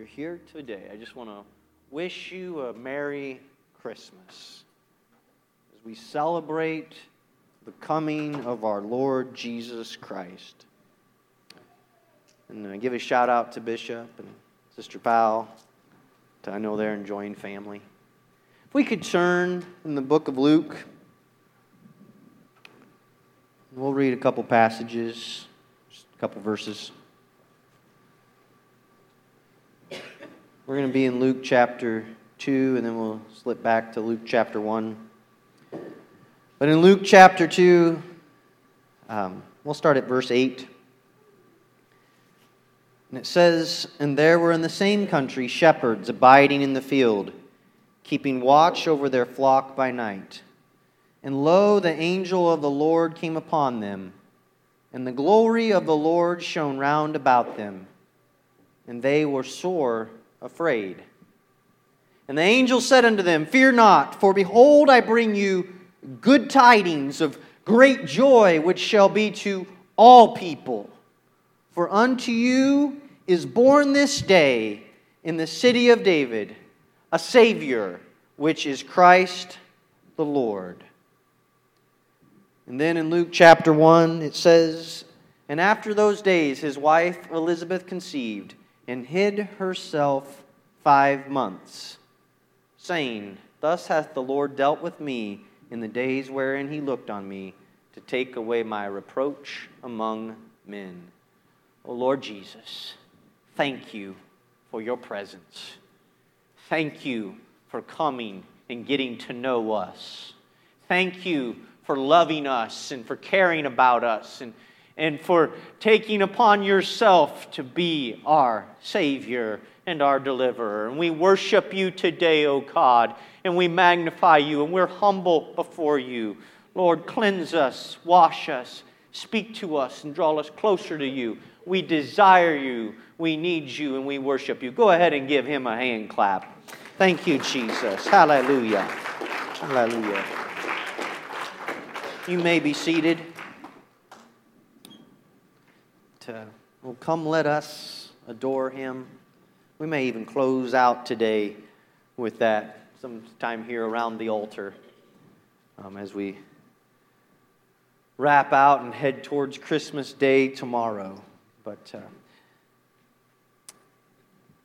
you're here today, I just want to wish you a Merry Christmas as we celebrate the coming of our Lord Jesus Christ. And uh, give a shout out to Bishop and Sister Powell. To, I know they're enjoying family. If we could turn in the book of Luke, we'll read a couple passages, just a couple verses. We're going to be in Luke chapter 2, and then we'll slip back to Luke chapter 1. But in Luke chapter 2, um, we'll start at verse 8. And it says, And there were in the same country shepherds abiding in the field, keeping watch over their flock by night. And lo, the angel of the Lord came upon them, and the glory of the Lord shone round about them, and they were sore afraid. And the angel said unto them, Fear not, for behold, I bring you good tidings of great joy, which shall be to all people. For unto you is born this day in the city of David a Savior, which is Christ the Lord. And then in Luke chapter 1, it says, And after those days his wife Elizabeth conceived and hid herself five months, saying, Thus hath the Lord dealt with me in the days wherein he looked on me to take away my reproach among men. O Lord Jesus, thank you for your presence. Thank you for coming and getting to know us. Thank you for loving us and for caring about us and and for taking upon yourself to be our Savior and our deliverer. And we worship you today, O God, and we magnify you, and we're humble before you. Lord, cleanse us, wash us, speak to us, and draw us closer to you. We desire you, we need you, and we worship you. Go ahead and give him a hand clap. Thank you, Jesus. Hallelujah. Hallelujah. You may be seated to, well, come let us adore him. We may even close out today with that sometime here around the altar um, as we wrap out and head towards Christmas Day tomorrow. But uh,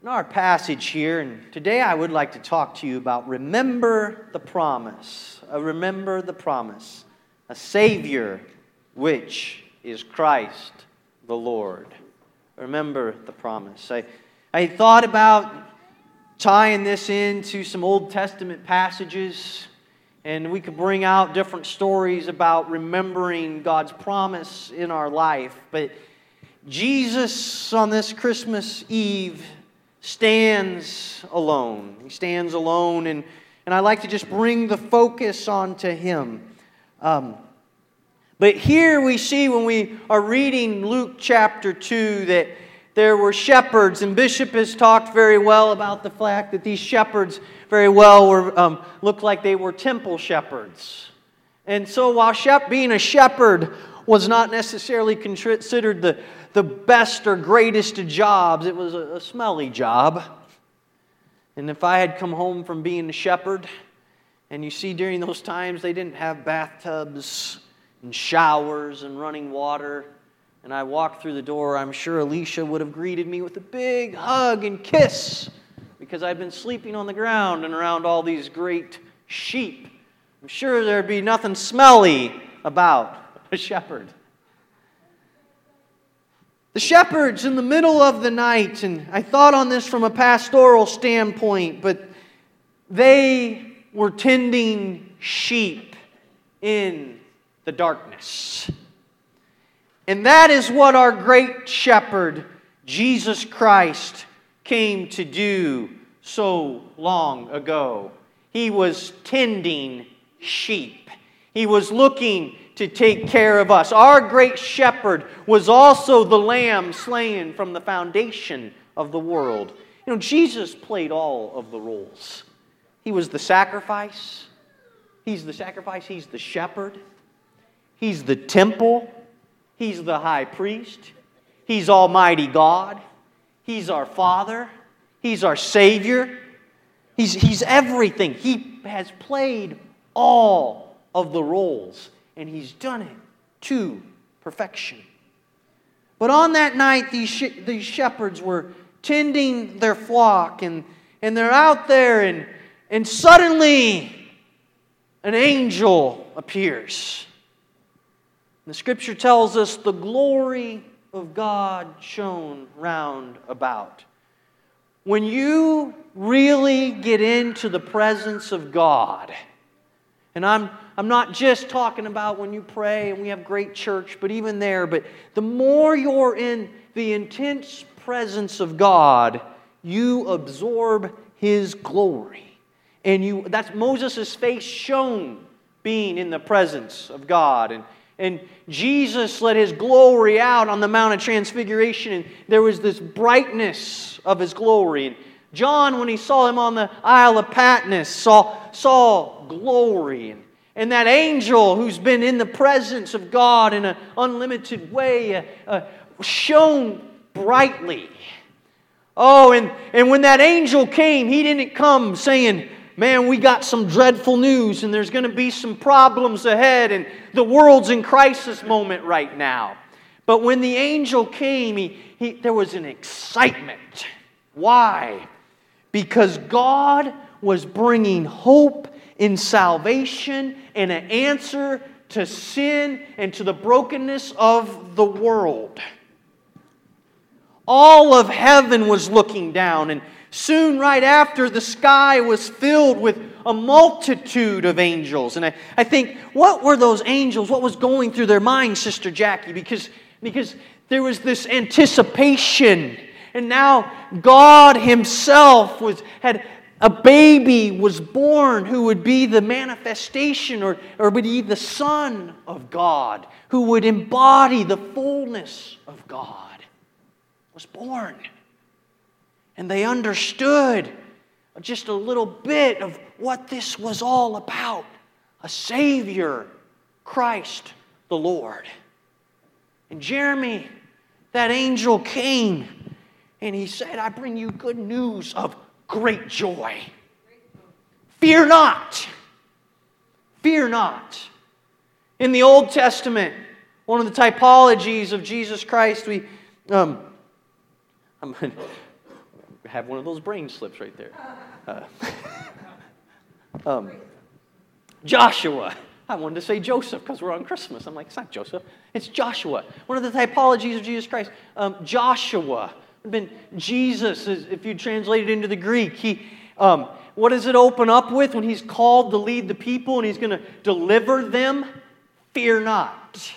in our passage here, and today I would like to talk to you about remember the promise. Uh, remember the promise. A Savior, which is Christ the Lord. Remember the promise. I, I thought about tying this into some Old Testament passages, and we could bring out different stories about remembering God's promise in our life. But Jesus on this Christmas Eve stands alone. He stands alone, and, and I like to just bring the focus onto Him. Um, but here we see when we are reading Luke chapter 2 that there were shepherds, and Bishop has talked very well about the fact that these shepherds very well were, um, looked like they were temple shepherds. And so while shep- being a shepherd was not necessarily considered the, the best or greatest of jobs, it was a, a smelly job. And if I had come home from being a shepherd, and you see during those times they didn't have bathtubs and showers and running water. And I walked through the door, I'm sure Alicia would have greeted me with a big hug and kiss because I'd been sleeping on the ground and around all these great sheep. I'm sure there'd be nothing smelly about a shepherd. The shepherds in the middle of the night, and I thought on this from a pastoral standpoint, but they were tending sheep in the darkness. And that is what our great shepherd, Jesus Christ, came to do so long ago. He was tending sheep, he was looking to take care of us. Our great shepherd was also the lamb slain from the foundation of the world. You know, Jesus played all of the roles. He was the sacrifice. He's the sacrifice. He's the shepherd. He's the temple, He's the high priest, He's Almighty God, He's our Father, He's our Savior. He's, he's everything. He has played all of the roles, and He's done it to perfection. But on that night, these, sh- these shepherds were tending their flock, and, and they're out there, and, and suddenly an angel appears. The scripture tells us the glory of God shone round about. When you really get into the presence of God, and I'm, I'm not just talking about when you pray and we have great church, but even there, but the more you're in the intense presence of God, you absorb His glory. And you, that's Moses' face shone being in the presence of God. And, and Jesus let his glory out on the Mount of Transfiguration, and there was this brightness of his glory. And John, when he saw him on the Isle of Patmos, saw, saw glory. And, and that angel who's been in the presence of God in an unlimited way uh, uh, shone brightly. Oh, and, and when that angel came, he didn't come saying, Man, we got some dreadful news, and there's going to be some problems ahead, and the world's in crisis moment right now. But when the angel came, he, he, there was an excitement. Why? because God was bringing hope in salvation and an answer to sin and to the brokenness of the world. All of heaven was looking down, and soon, right after, the sky was filled with a multitude of angels. And I, I think, what were those angels? What was going through their minds, Sister Jackie? Because, because there was this anticipation and now God Himself was, had a baby was born who would be the manifestation or, or would be the Son of God, who would embody the fullness of God, was born. And they understood just a little bit of what this was all about a Savior, Christ the Lord. And Jeremy, that angel came and he said, I bring you good news of great joy. Fear not. Fear not. In the Old Testament, one of the typologies of Jesus Christ, we um, I'm have one of those brain slips right there. Uh, um, Joshua. I wanted to say Joseph because we're on Christmas. I'm like, it's not Joseph, it's Joshua. One of the typologies of Jesus Christ. Um, Joshua been Jesus, if you translate it into the Greek. He, um, what does it open up with when he's called to lead the people and he's going to deliver them? Fear not.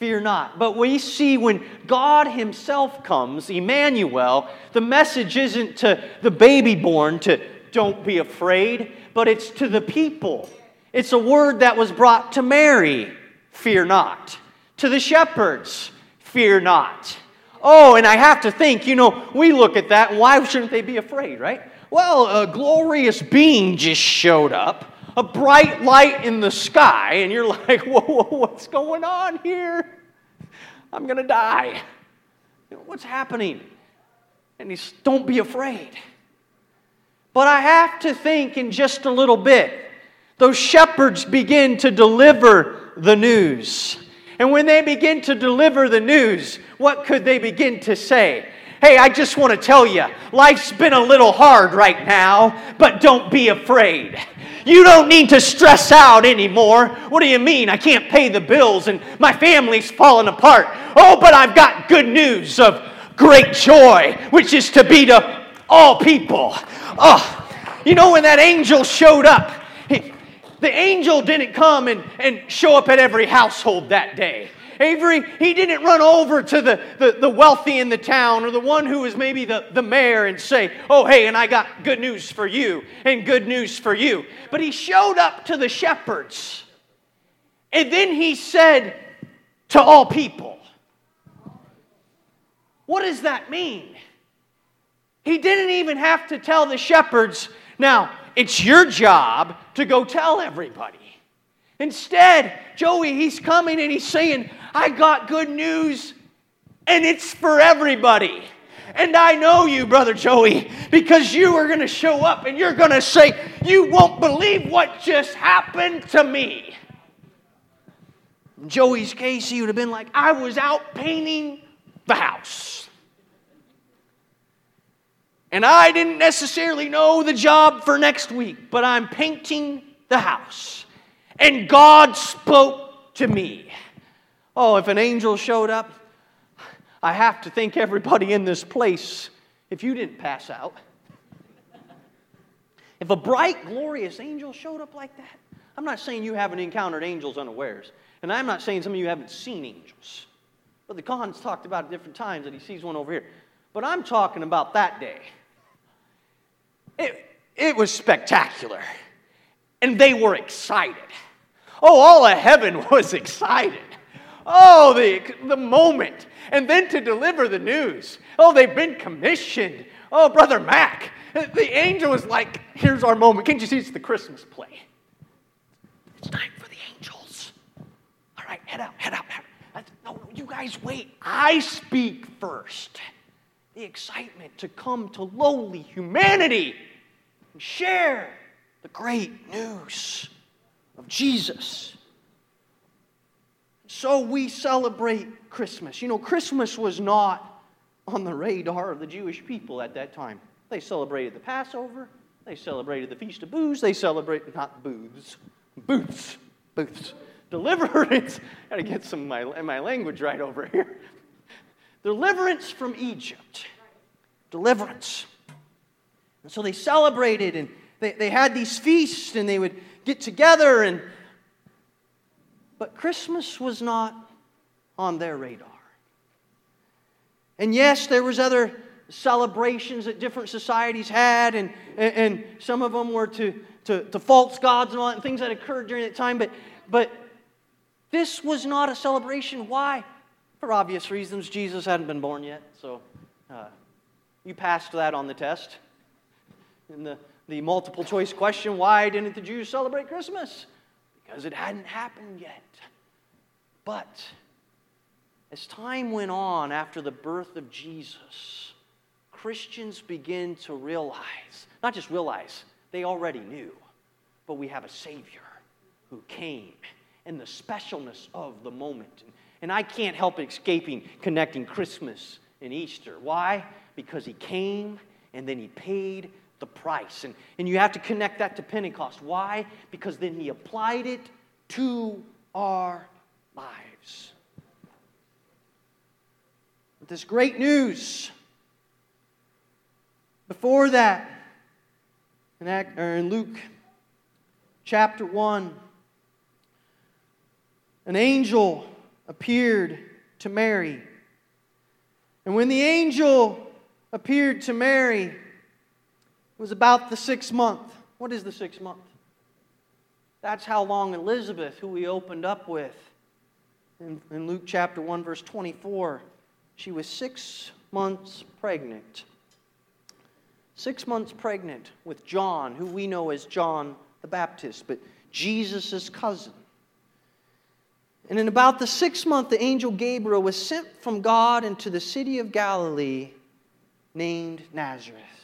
Fear not. But we see when God Himself comes, Emmanuel, the message isn't to the baby born to don't be afraid, but it's to the people. It's a word that was brought to Mary, fear not. To the shepherds, fear not. Oh, and I have to think, you know, we look at that, why shouldn't they be afraid, right? Well, a glorious being just showed up, a bright light in the sky, and you're like, whoa, whoa what's going on here? I'm going to die. What's happening? And he's, don't be afraid. But I have to think in just a little bit. Those shepherds begin to deliver the news. And when they begin to deliver the news, what could they begin to say? Hey, I just want to tell you, life's been a little hard right now, but don't be afraid. You don't need to stress out anymore. What do you mean? I can't pay the bills and my family's falling apart. Oh, but I've got good news of great joy, which is to be to all people. Oh, you know, when that angel showed up, the angel didn't come and, and show up at every household that day. Avery, he didn't run over to the, the, the, wealthy in the town or the one who was maybe the, the mayor and say, Oh, hey, and I got good news for you and good news for you. But he showed up to the shepherds. And then he said to all people, What does that mean? He didn't even have to tell the shepherds, Now, it's your job to go tell everybody. Instead, Joey, he's coming and he's saying, I got good news and it's for everybody. And I know you, Brother Joey, because you are going to show up and you're going to say, You won't believe what just happened to me. In Joey's case, he would have been like, I was out painting the house. And I didn't necessarily know the job for next week, but I'm painting the house. And God spoke to me. Oh, if an angel showed up, I have to think everybody in this place, if you didn't pass out, if a bright, glorious angel showed up like that, I'm not saying you haven't encountered angels unawares. And I'm not saying some of you haven't seen angels. But the Khan's talked about different times that he sees one over here. But I'm talking about that day. It, it was spectacular. And they were excited. Oh, all of heaven was excited. Oh, the, the moment. And then to deliver the news. Oh, they've been commissioned. Oh, Brother Mac. The angel was like, here's our moment. Can't you see it's the Christmas play? It's time for the angels. All right, head out, head out. Head out. No, you guys wait. I speak first. The excitement to come to lowly humanity and share the great news of Jesus. So we celebrate Christmas. You know, Christmas was not on the radar of the Jewish people at that time. They celebrated the Passover, they celebrated the Feast of Booths, they celebrated, not booths, booths, booths. Deliverance, gotta get some my, my language right over here. Deliverance from Egypt. Deliverance. And so they celebrated and they, they had these feasts and they would get together and but Christmas was not on their radar. And yes, there was other celebrations that different societies had, and, and, and some of them were to, to, to, false gods and all that, and things that occurred during that time. But, but this was not a celebration. Why? For obvious reasons. Jesus hadn't been born yet, so uh, you passed that on the test. In the, the multiple choice question, why didn't the Jews celebrate Christmas? because it hadn't happened yet. But as time went on after the birth of Jesus, Christians begin to realize, not just realize, they already knew, but we have a Savior who came and the specialness of the moment. And I can't help escaping connecting Christmas and Easter. Why? Because He came and then He paid the price. And, and you have to connect that to Pentecost. Why? Because then he applied it to our lives. This great news, before that, in, Act, or in Luke chapter 1, an angel appeared to Mary. And when the angel appeared to Mary, was about the sixth month. What is the sixth month? That's how long Elizabeth, who we opened up with in, in Luke chapter 1, verse 24, she was six months pregnant. Six months pregnant with John, who we know as John the Baptist, but Jesus' cousin. And in about the sixth month, the angel Gabriel was sent from God into the city of Galilee named Nazareth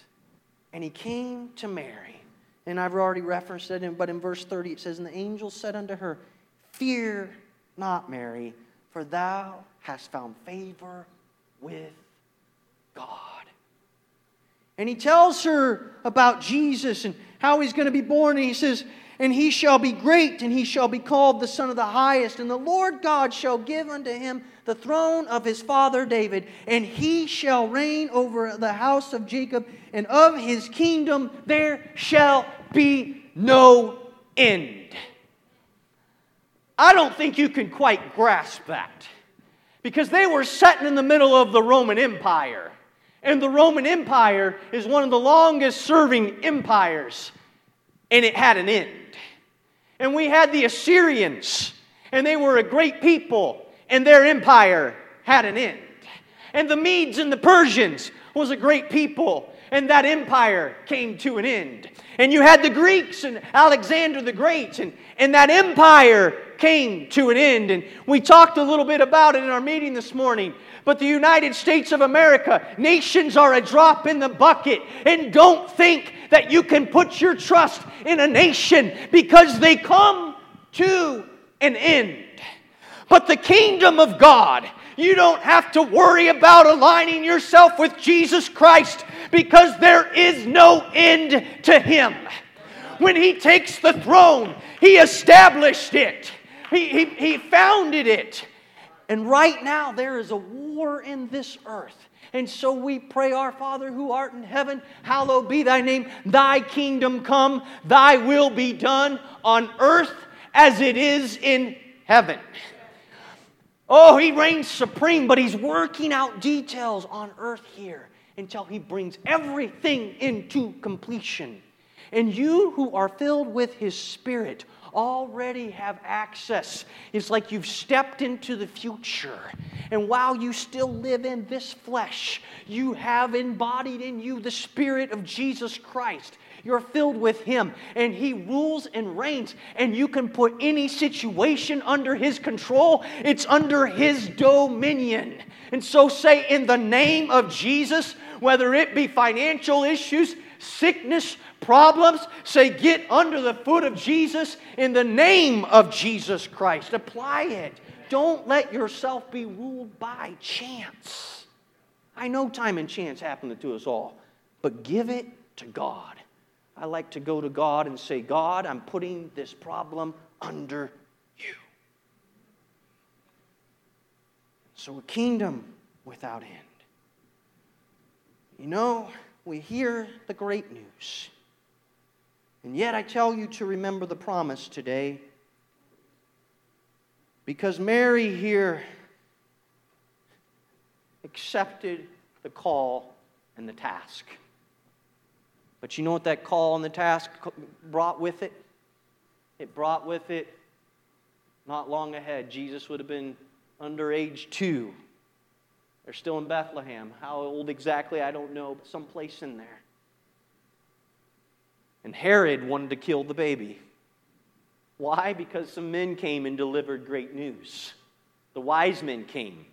and he came to Mary. And I've already referenced it, but in verse 30 it says, And the angel said unto her, Fear not, Mary, for thou hast found favor with God. And he tells her about Jesus and how he's going to be born. And he says, And he shall be great, and he shall be called the Son of the Highest. And the Lord God shall give unto him the throne of his father David, and he shall reign over the house of Jacob, and of his kingdom there shall be no end. I don't think you can quite grasp that because they were sitting in the middle of the Roman Empire. And the Roman Empire is one of the longest serving empires, and it had an end. And we had the Assyrians, and they were a great people, and their empire had an end. And the Medes and the Persians was a great people, and that empire came to an end. And you had the Greeks and Alexander the Great, and, and that empire came to an end. And we talked a little bit about it in our meeting this morning. But the United States of America, nations are a drop in the bucket. And don't think that you can put your trust in a nation because they come to an end. But the kingdom of God, you don't have to worry about aligning yourself with Jesus Christ because there is no end to him. When he takes the throne, he established it, he, he, he founded it. And right now, there is a war in this earth. And so we pray, Our Father who art in heaven, hallowed be thy name. Thy kingdom come, thy will be done on earth as it is in heaven. Oh, he reigns supreme, but he's working out details on earth here until he brings everything into completion. And you who are filled with his spirit already have access. It's like you've stepped into the future. And while you still live in this flesh, you have embodied in you the spirit of Jesus Christ. You're filled with Him, and He rules and reigns, and you can put any situation under His control. It's under His dominion. And so, say, in the name of Jesus, whether it be financial issues, sickness, problems, say, get under the foot of Jesus in the name of Jesus Christ. Apply it. Don't let yourself be ruled by chance. I know time and chance happen to us all, but give it to God. I like to go to God and say, God, I'm putting this problem under you. So, a kingdom without end. You know, we hear the great news. And yet, I tell you to remember the promise today. Because Mary here accepted the call and the task. But you know what that call and the task brought with it? It brought with it, not long ahead, Jesus would have been under age two. They're still in Bethlehem. How old exactly, I don't know, but someplace in there. And Herod wanted to kill the baby. Why? Because some men came and delivered great news. The wise men came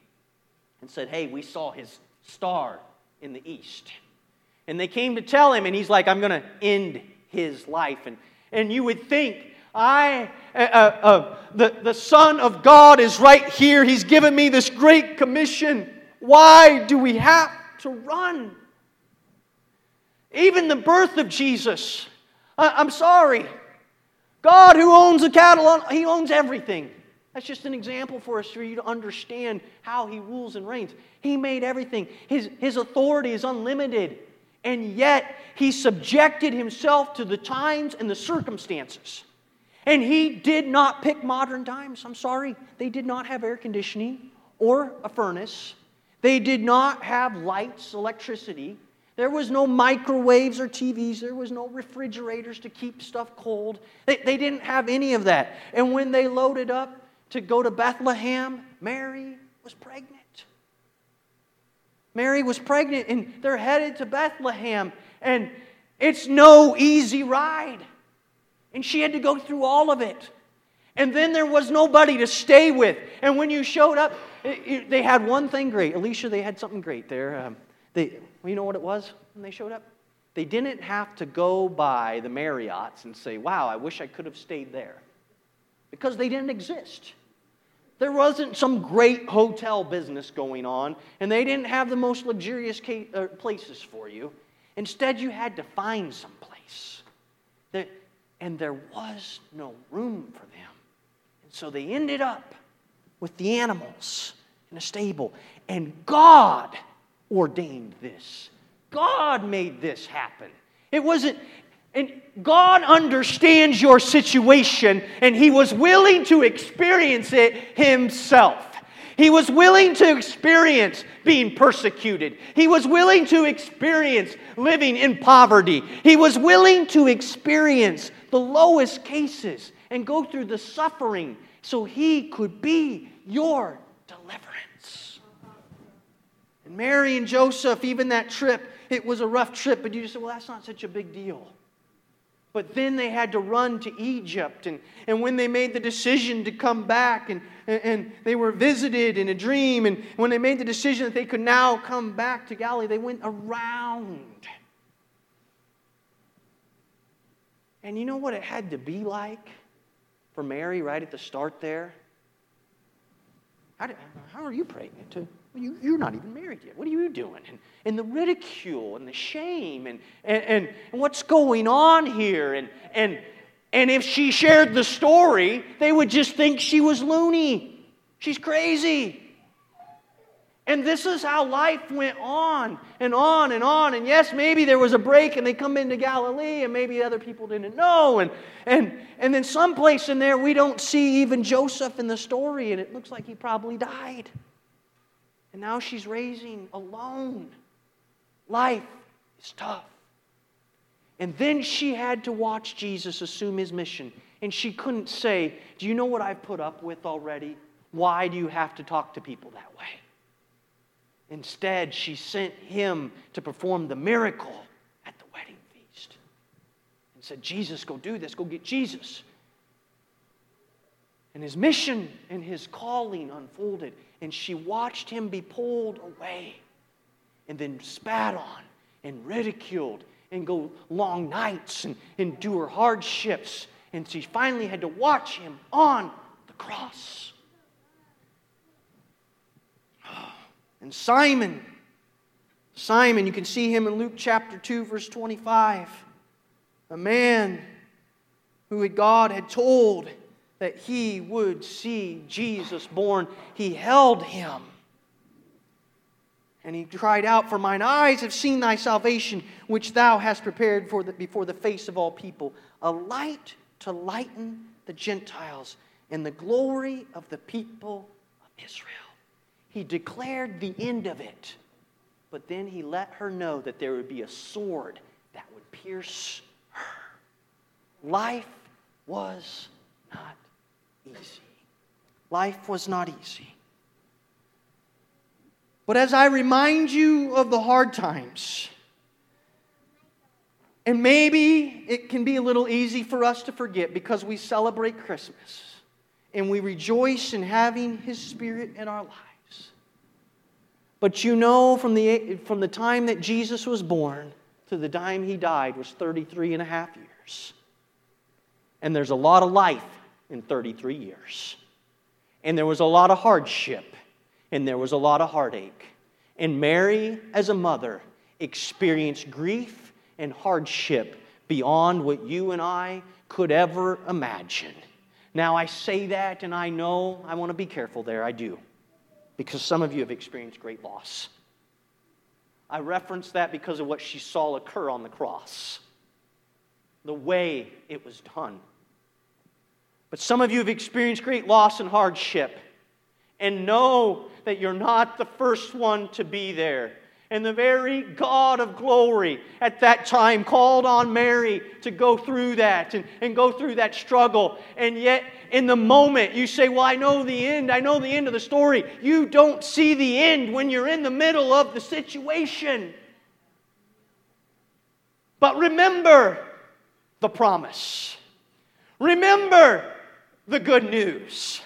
and said, Hey, we saw his star in the east. And they came to tell him, and he's like, I'm going to end his life. And, and you would think, I, uh, uh, uh, the, the Son of God is right here. He's given me this great commission. Why do we have to run? Even the birth of Jesus. I, I'm sorry. God, who owns the cattle, He owns everything. That's just an example for us for you to understand how He rules and reigns. He made everything, His, his authority is unlimited and yet he subjected himself to the times and the circumstances. And he did not pick modern times. I'm sorry. They did not have air conditioning or a furnace. They did not have lights, electricity. There was no microwaves or TVs. There was no refrigerators to keep stuff cold. They, they didn't have any of that. And when they loaded up to go to Bethlehem, Mary was pregnant. Mary was pregnant and they're headed to Bethlehem. And it's no easy ride. And she had to go through all of it. And then there was nobody to stay with. And when you showed up, it, it, they had one thing great. Alicia, they had something great there. Um, they, well, you know what it was when they showed up? They didn't have to go by the Marriotts and say, wow, I wish I could have stayed there. Because they didn't exist. There wasn't some great hotel business going on, and they didn't have the most luxurious uh, places for you. Instead, you had to find some place. And there was no room for them. And so they ended up with the animals in a stable. And God ordained this. God made this happen. It wasn't, and God understands your situation, and He was willing to experience it Himself. He was willing to experience being persecuted. He was willing to experience living in poverty. He was willing to experience the lowest cases and go through the suffering so He could be your deliverance. Mary and Joseph, even that trip, it was a rough trip, but you just said, well, that's not such a big deal. But then they had to run to Egypt. And, and when they made the decision to come back, and, and, they were visited in a dream, and when they made the decision that they could now come back to Galilee, they went around. And you know what it had to be like for Mary right at the start there? How, did, how are you pregnant? To, you, you're not even married yet. What are you doing? And, and the ridicule and the shame and, and, and, and what's going on here. And, and, and if she shared the story, they would just think she was loony. She's crazy. And this is how life went on and on and on. And yes, maybe there was a break and they come into Galilee and maybe other people didn't know. And, and, and then someplace in there we don't see even Joseph in the story and it looks like he probably died. And now she's raising alone. Life is tough. And then she had to watch Jesus assume his mission. And she couldn't say, Do you know what I've put up with already? Why do you have to talk to people that way? Instead, she sent him to perform the miracle at the wedding feast and said, Jesus, go do this, go get Jesus. And his mission and his calling unfolded, and she watched him be pulled away and then spat on and ridiculed and go long nights and endure hardships. And she finally had to watch him on the cross. And Simon, Simon, you can see him in Luke chapter 2, verse 25. A man who God had told that he would see Jesus born. He held him. And he cried out, For mine eyes have seen thy salvation, which thou hast prepared for the, before the face of all people, a light to lighten the Gentiles and the glory of the people of Israel. He declared the end of it, but then he let her know that there would be a sword that would pierce her. Life was not easy. Life was not easy. But as I remind you of the hard times, and maybe it can be a little easy for us to forget because we celebrate Christmas and we rejoice in having His Spirit in our lives. But you know, from the, from the time that Jesus was born to the time he died was 33 and a half years. And there's a lot of life in 33 years. And there was a lot of hardship. And there was a lot of heartache. And Mary, as a mother, experienced grief and hardship beyond what you and I could ever imagine. Now, I say that, and I know I want to be careful there. I do because some of you have experienced great loss. I reference that because of what she saw occur on the cross, the way it was done. But some of you have experienced great loss and hardship and know that you're not the first one to be there. And the very God of glory at that time called on Mary to go through that and, and go through that struggle. And yet, in the moment, you say, Well, I know the end. I know the end of the story. You don't see the end when you're in the middle of the situation. But remember the promise. Remember the good news.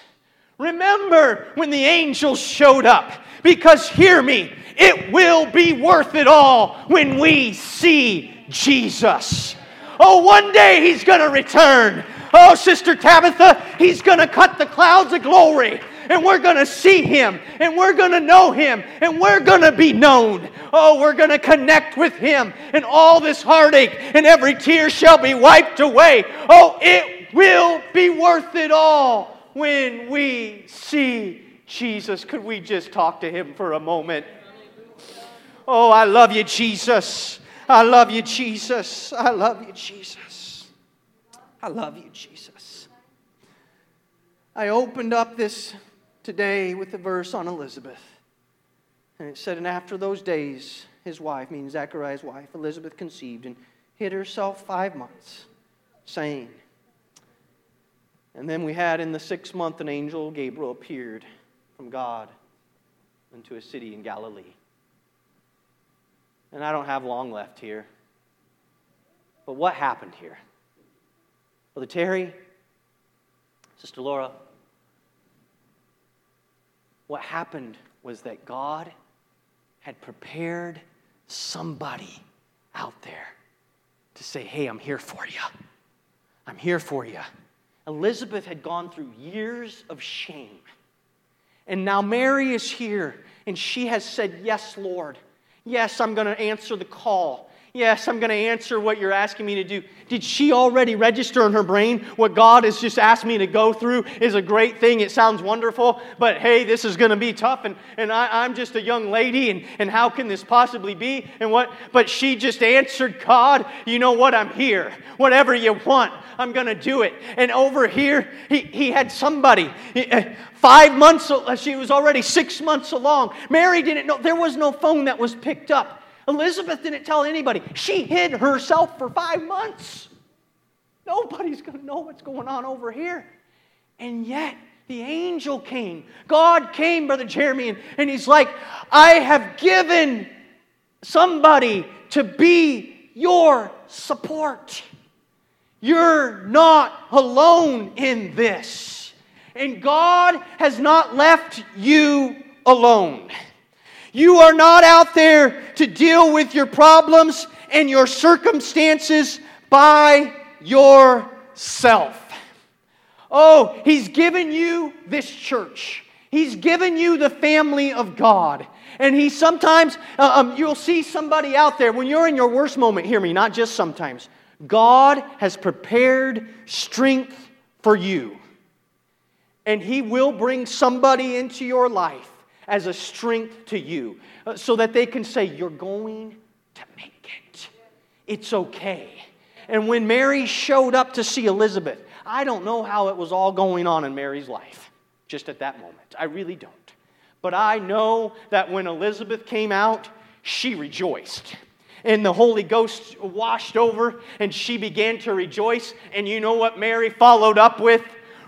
Remember when the angels showed up. Because hear me, it will be worth it all when we see Jesus. Oh, one day he's going to return. Oh, Sister Tabitha, he's going to cut the clouds of glory and we're going to see him and we're going to know him and we're going to be known. Oh, we're going to connect with him and all this heartache and every tear shall be wiped away. Oh, it will be worth it all when we see Jesus. Could we just talk to him for a moment? Oh, I love you, Jesus. I love you, Jesus. I love you, Jesus. I love you, Jesus. I opened up this today with a verse on Elizabeth. And it said, And after those days, his wife, meaning Zachariah's wife, Elizabeth conceived and hid herself five months, saying, and then we had in the sixth month an angel, Gabriel, appeared from God into a city in Galilee. And I don't have long left here. But what happened here? Brother Terry, Sister Laura, what happened was that God had prepared somebody out there to say, Hey, I'm here for you. I'm here for you. Elizabeth had gone through years of shame. And now Mary is here, and she has said, Yes, Lord. Yes, I'm going to answer the call. Yes, I'm going to answer what you're asking me to do. Did she already register in her brain what God has just asked me to go through is a great thing? It sounds wonderful, but hey, this is going to be tough, and, and I, am just a young lady, and, and how can this possibly be? And what? But she just answered, God, you know what? I'm here. Whatever you want, I'm going to do it. And over here, he, he had somebody. Uh, five months, she was already six months along. Mary didn't know, there was no phone that was picked up. Elizabeth didn't tell anybody. She hid herself for five months. Nobody's going to know what's going on over here. And yet, the angel came. God came, Brother Jeremy, and, and he's like, I have given somebody to be your support. You're not alone in this. And God has not left you alone. You are not out there to deal with your problems and your circumstances by yourself. Oh, He's given you this church. He's given you the family of God. And He sometimes, uh, um, you'll see somebody out there, when you're in your worst moment, hear me, not just sometimes. God has prepared strength for you. And He will bring somebody into your life as a strength to you uh, so that they can say, You're going to make it. It's okay. And when Mary showed up to see Elizabeth, I don't know how it was all going on in Mary's life just at that moment. I really don't. But I know that when Elizabeth came out, she rejoiced. And the Holy Ghost washed over, and she began to rejoice. And you know what Mary followed up with?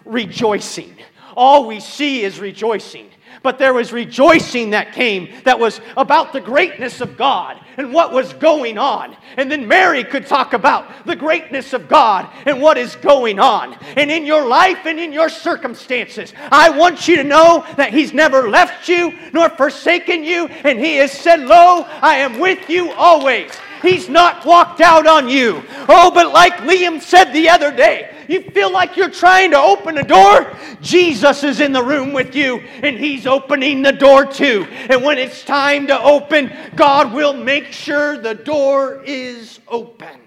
Rejoicing. All we see is rejoicing but there was rejoicing that came that was about the greatness of God and what was going on. And then Mary could talk about the greatness of God and what is going on. And in your life and in your circumstances, I want you to know that He's never left you nor forsaken you, and He has said, Lo, I am with you always. He's not walked out on you. Oh, but like Liam said the other day, you feel like you're trying to open a door, Jesus is in the room with you and He's opening the door too. And when it's time to open, God will make sure the door is open.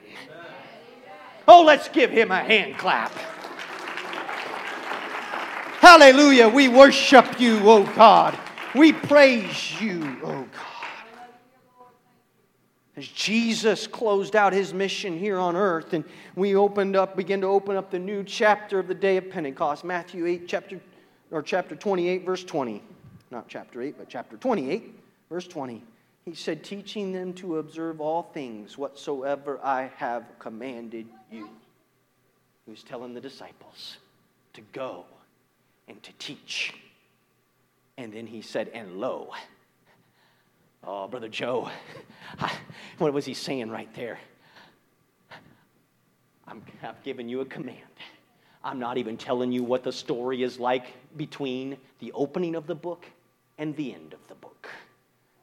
Oh, let's give Him a hand clap. Hallelujah. We worship you, oh God. We praise you, oh God. As Jesus closed out his mission here on earth, and we opened up, began to open up the new chapter of the day of Pentecost, Matthew 8, chapter, or chapter 28, verse 20. Not chapter 8, but chapter 28, verse 20. He said, teaching them to observe all things whatsoever I have commanded you. He was telling the disciples to go and to teach. And then he said, and lo, Oh, Brother Joe, what was he saying right there? I'm, I've given you a command. I'm not even telling you what the story is like between the opening of the book and the end of the book.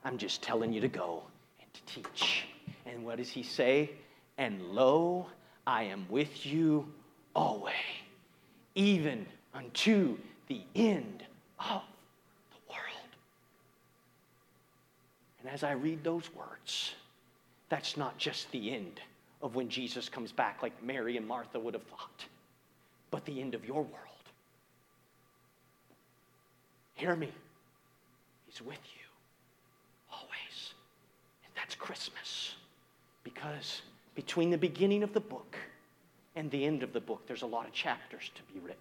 I'm just telling you to go and to teach. And what does he say? And lo, I am with you always, even unto the end of And as I read those words, that's not just the end of when Jesus comes back, like Mary and Martha would have thought, but the end of your world. Hear me. He's with you always. And that's Christmas. Because between the beginning of the book and the end of the book, there's a lot of chapters to be written.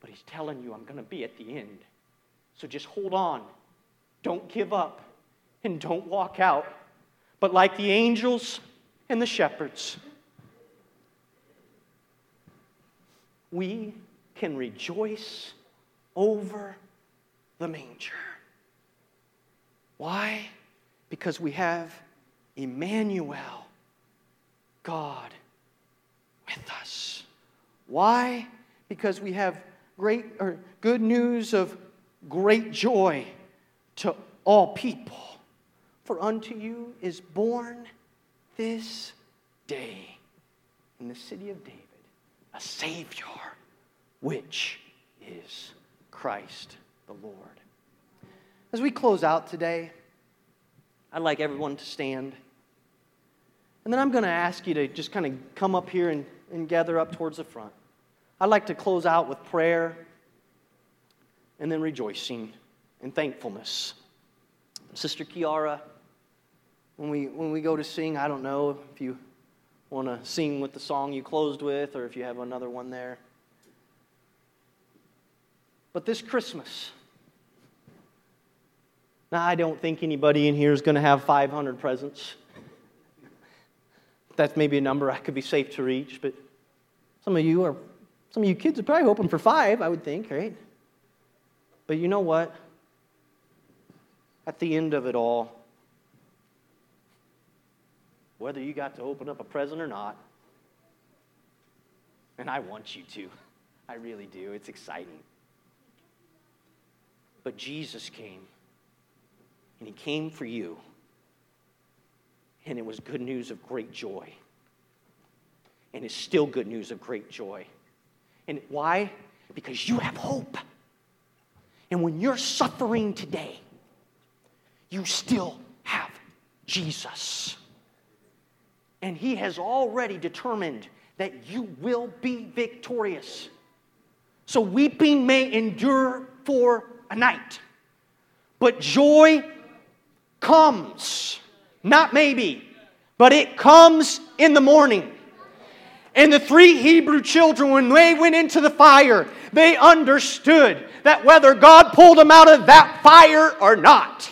But he's telling you, I'm going to be at the end. So just hold on don't give up and don't walk out. But like the angels and the shepherds, we can rejoice over the manger. Why? Because we have Emmanuel, God with us. Why? Because we have great or good news of great joy to all people. For unto you is born this day in the city of David a Savior, which is Christ the Lord. As we close out today, I'd like everyone to stand. And then I'm going to ask you to just kind of come up here and, and gather up towards the front. I'd like to close out with prayer and then rejoicing and thankfulness. Sister Kiara, when we, when we go to sing, I don't know if you want to sing with the song you closed with or if you have another one there. But this Christmas, now I don't think anybody in here is going to have 500 presents. That's maybe a number I could be safe to reach, but some of you are, some of you kids are probably hoping for five, I would think, right? But you know what? At the end of it all, whether you got to open up a present or not, and I want you to, I really do, it's exciting. But Jesus came, and He came for you, and it was good news of great joy. And it's still good news of great joy. And why? Because you have hope. And when you're suffering today, you still have Jesus. And He has already determined that you will be victorious. So weeping may endure for a night, but joy comes. Not maybe, but it comes in the morning. And the three Hebrew children, when they went into the fire, they understood that whether God pulled them out of that fire or not,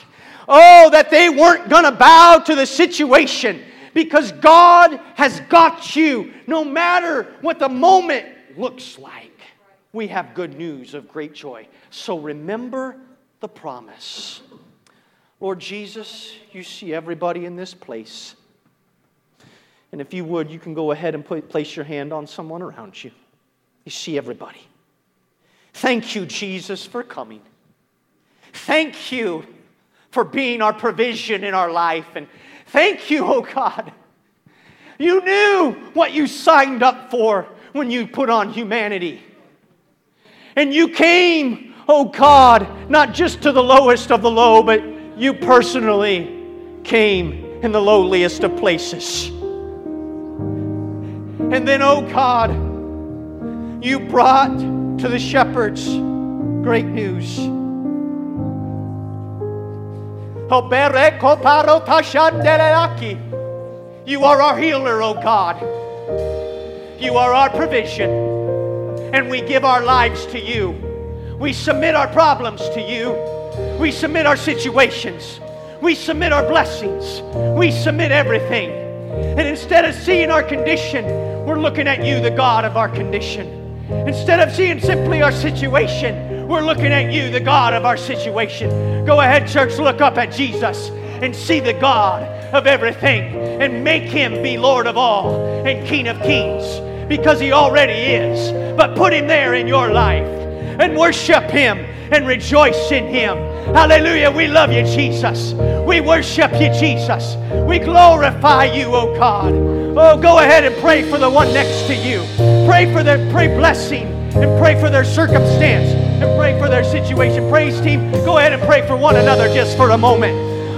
oh, that they weren't going to bow to the situation because God has got you no matter what the moment looks like. We have good news of great joy. So remember the promise. Lord Jesus, you see everybody in this place. And if you would, you can go ahead and put, place your hand on someone around you. You see everybody. Thank you, Jesus, for coming. Thank you for being our provision in our life. And thank you, oh God. You knew what you signed up for when you put on humanity. And you came, oh God, not just to the lowest of the low, but you personally came in the lowliest of places. And then, oh God, you brought to the shepherds great news. You are our healer, oh God. You are our provision. And we give our lives to you. We submit our problems to you. We submit our situations. We submit our blessings. We submit everything. And instead of seeing our condition, we're looking at you, the God of our condition. Instead of seeing simply our situation, we're looking at you, the God of our situation. Go ahead, church, look up at Jesus and see the God of everything and make him be Lord of all and King of kings because he already is. But put him there in your life and worship him and rejoice in him. Hallelujah. We love you, Jesus. We worship you, Jesus. We glorify you, oh God. Oh, go ahead and pray for the one next to you. Pray for their pray blessing and pray for their circumstance and pray for their situation. Praise team, go ahead and pray for one another just for a moment.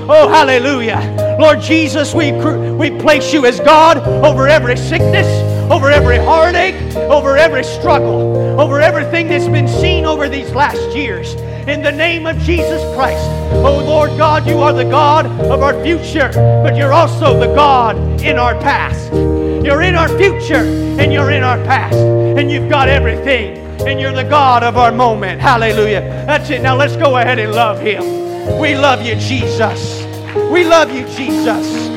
Oh, hallelujah. Lord Jesus, we, we place you as God over every sickness, over every heartache, over every struggle, over everything that's been seen over these last years. In the name of Jesus Christ. Oh, Lord God, you are the God of our future, but you're also the God in our past. You're in our future and you're in our past. And you've got everything. And you're the God of our moment. Hallelujah. That's it. Now let's go ahead and love Him. We love you, Jesus. We love you, Jesus.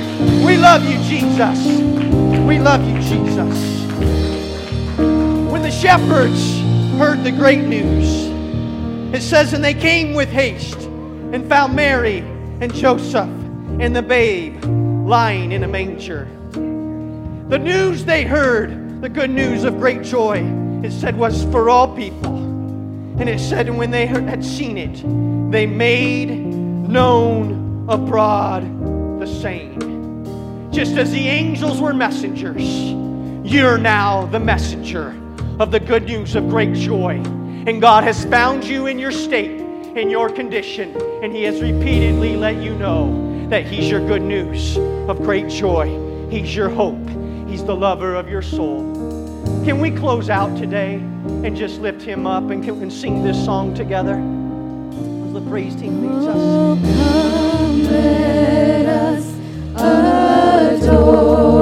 We love you, Jesus. We love you, Jesus. When the shepherds heard the great news, it says, And they came with haste and found Mary and Joseph and the babe lying in a manger. The news they heard, the good news of great joy, it said was for all people. And it said, when they had seen it, they made known abroad the same. Just as the angels were messengers, you're now the messenger of the good news of great joy. And God has found you in your state, in your condition, and He has repeatedly let you know that He's your good news of great joy. He's your hope. He's the lover of your soul. Can we close out today and just lift him up and, can, and sing this song together? As the praise team leads us. Oh, come let us adore.